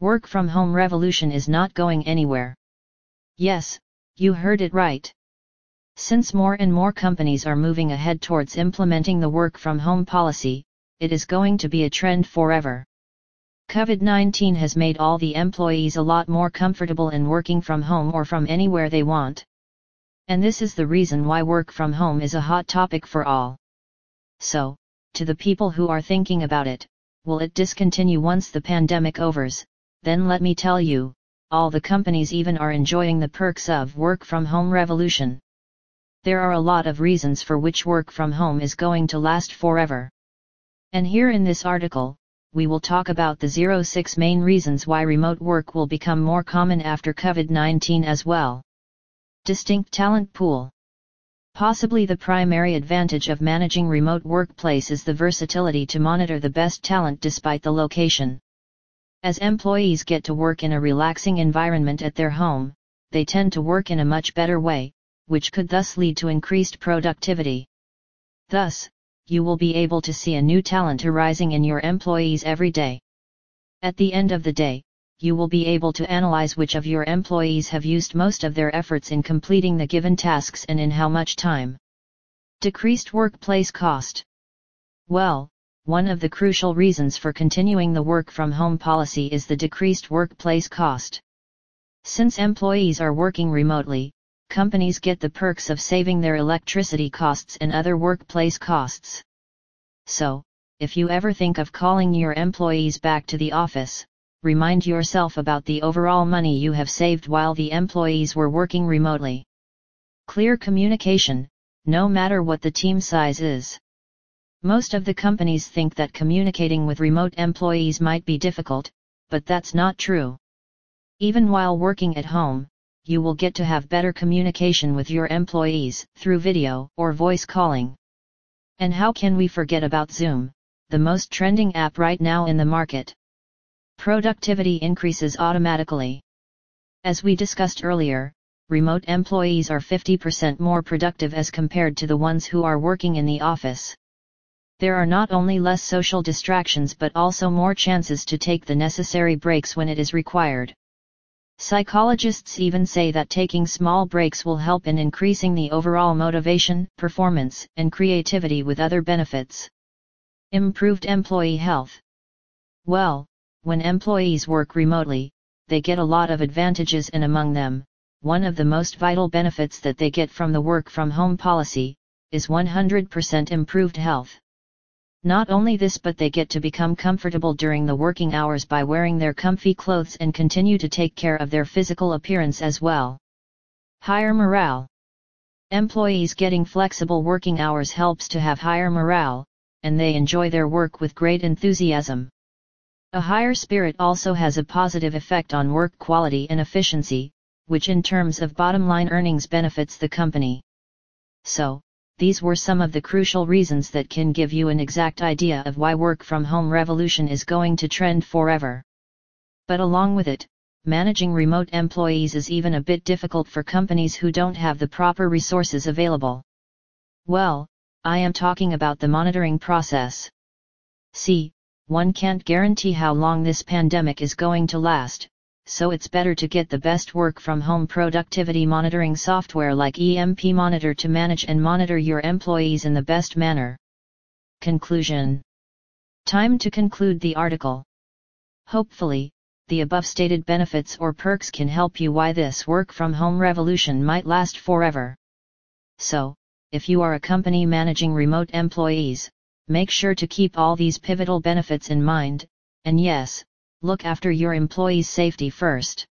Work from home revolution is not going anywhere. Yes, you heard it right. Since more and more companies are moving ahead towards implementing the work from home policy, it is going to be a trend forever. COVID 19 has made all the employees a lot more comfortable in working from home or from anywhere they want. And this is the reason why work from home is a hot topic for all. So, to the people who are thinking about it, will it discontinue once the pandemic overs? Then let me tell you, all the companies even are enjoying the perks of work from home revolution. There are a lot of reasons for which work from home is going to last forever. And here in this article, we will talk about the 06 main reasons why remote work will become more common after COVID-19 as well. Distinct talent pool. Possibly the primary advantage of managing remote workplace is the versatility to monitor the best talent despite the location. As employees get to work in a relaxing environment at their home, they tend to work in a much better way, which could thus lead to increased productivity. Thus, you will be able to see a new talent arising in your employees every day. At the end of the day, you will be able to analyze which of your employees have used most of their efforts in completing the given tasks and in how much time. Decreased workplace cost. Well, one of the crucial reasons for continuing the work from home policy is the decreased workplace cost. Since employees are working remotely, companies get the perks of saving their electricity costs and other workplace costs. So, if you ever think of calling your employees back to the office, remind yourself about the overall money you have saved while the employees were working remotely. Clear communication, no matter what the team size is. Most of the companies think that communicating with remote employees might be difficult, but that's not true. Even while working at home, you will get to have better communication with your employees through video or voice calling. And how can we forget about Zoom, the most trending app right now in the market? Productivity increases automatically. As we discussed earlier, remote employees are 50% more productive as compared to the ones who are working in the office. There are not only less social distractions but also more chances to take the necessary breaks when it is required. Psychologists even say that taking small breaks will help in increasing the overall motivation, performance, and creativity with other benefits. Improved employee health. Well, when employees work remotely, they get a lot of advantages and among them, one of the most vital benefits that they get from the work from home policy, is 100% improved health. Not only this but they get to become comfortable during the working hours by wearing their comfy clothes and continue to take care of their physical appearance as well. Higher morale. Employees getting flexible working hours helps to have higher morale, and they enjoy their work with great enthusiasm. A higher spirit also has a positive effect on work quality and efficiency, which in terms of bottom line earnings benefits the company. So, these were some of the crucial reasons that can give you an exact idea of why work from home revolution is going to trend forever. But along with it, managing remote employees is even a bit difficult for companies who don't have the proper resources available. Well, I am talking about the monitoring process. See, one can't guarantee how long this pandemic is going to last, so it's better to get the best work from home productivity monitoring software like EMP Monitor to manage and monitor your employees in the best manner. Conclusion Time to conclude the article. Hopefully, the above stated benefits or perks can help you why this work from home revolution might last forever. So, if you are a company managing remote employees, make sure to keep all these pivotal benefits in mind, and yes, look after your employees' safety first.